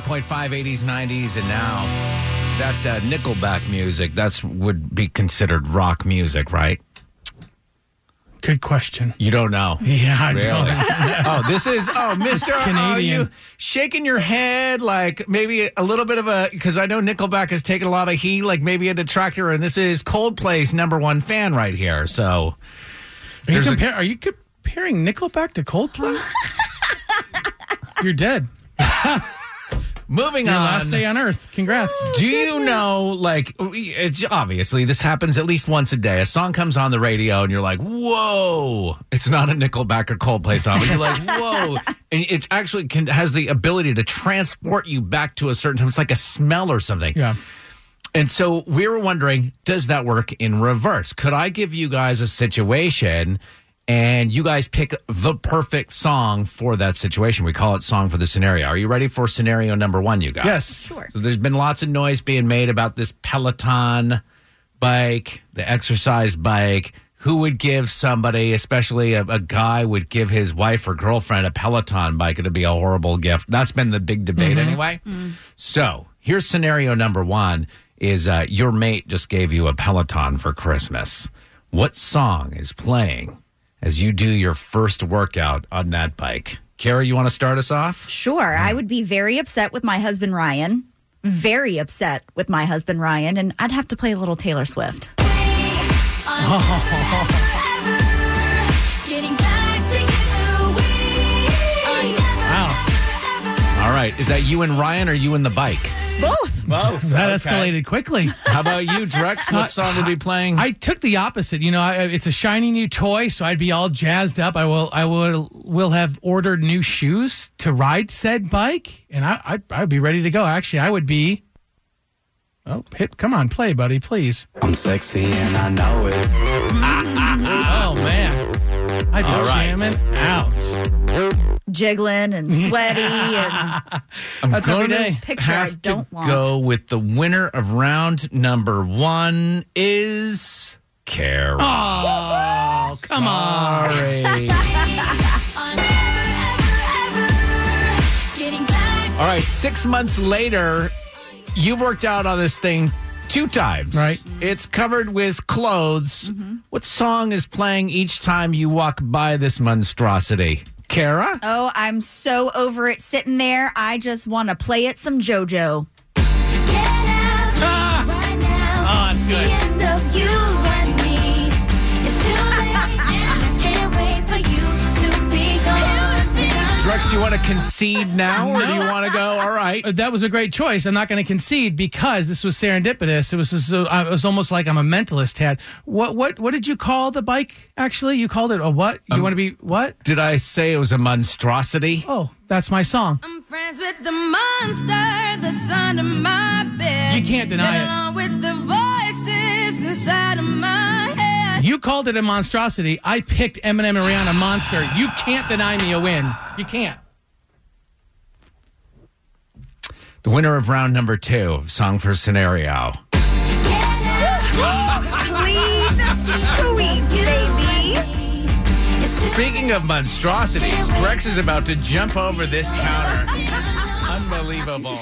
98.5, 80s, 90s, and now that uh, Nickelback music, that's would be considered rock music, right? Good question. You don't know. Yeah, I Really? don't. oh, this is oh, Mister Are Canadian. you shaking your head like maybe a little bit of a because I know Nickelback has taken a lot of heat, like maybe a detractor, and this is Coldplay's number one fan right here. So Are you, There's a- are you comparing Nickelback to Coldplay? You're dead. moving Your on. last day on Earth. Congrats. Do you know, like, it's, obviously, this happens at least once a day. A song comes on the radio, and you're like, whoa. It's not a Nickelback or Coldplay song, but you're like, whoa. And it actually can, has the ability to transport you back to a certain time. It's like a smell or something. Yeah. And so we were wondering, does that work in reverse? Could I give you guys a situation and you guys pick the perfect song for that situation? We call it song for the scenario. Are you ready for scenario number one, you guys? Yes. Sure. So there's been lots of noise being made about this Peloton bike, the exercise bike. Who would give somebody, especially a, a guy, would give his wife or girlfriend a Peloton bike? It'd be a horrible gift. That's been the big debate anyway. So here's scenario number one: is uh, your mate just gave you a Peloton for Christmas? What song is playing as you do your first workout on that bike? Kara, you want to start us off? Sure. I would be very upset with my husband, Ryan. Very upset with my husband, Ryan. And I'd have to play a little Taylor Swift. Wow. Oh. Right. Is that you and Ryan or you and the bike? Both. Both. That escalated quickly. How about you, Drex? What song would be playing? I took the opposite. You know, I, it's a shiny new toy, so I'd be all jazzed up. I will, I will, will have ordered new shoes to ride said bike, and I, I, I'd be ready to go. Actually, I would be. Oh, hit! Come on, play, buddy, please. I'm sexy and I know it. Oh man, I'd be All right. jamming out. Jiggling and sweaty. and I'm That's every gonna day. Picture I have don't to want. go with the winner of round number one is Kara. Oh, come on. Sorry. All right, six months later, you've worked out on this thing two times. Right. It's covered with clothes. Mm-hmm. What song is playing each time you walk by this monstrosity? Kara? oh, I'm so over it sitting there. I just want to play it some JoJo. Ah! Ah, oh, it's good. Drex, do you want to concede now or do you want to go? All right. Uh, That was a great choice. I'm not going to concede because this was serendipitous. It was just, uh, it was almost like I'm a mentalist. Had what what what did you call the bike? Actually, you called it a what? You want to be what? Did I say it was a monstrosity? Oh, that's my song. I'm friends with the monster that's under my bed. You can't deny Get it. along with the voices inside of my head. You called it a monstrosity. I picked Eminem and Rihanna Monster. You can't deny me a win. You can't. The winner of round number two, Song for Scenario. Sweet baby. Speaking of monstrosities, Drex is about to jump over this counter. Unbelievable.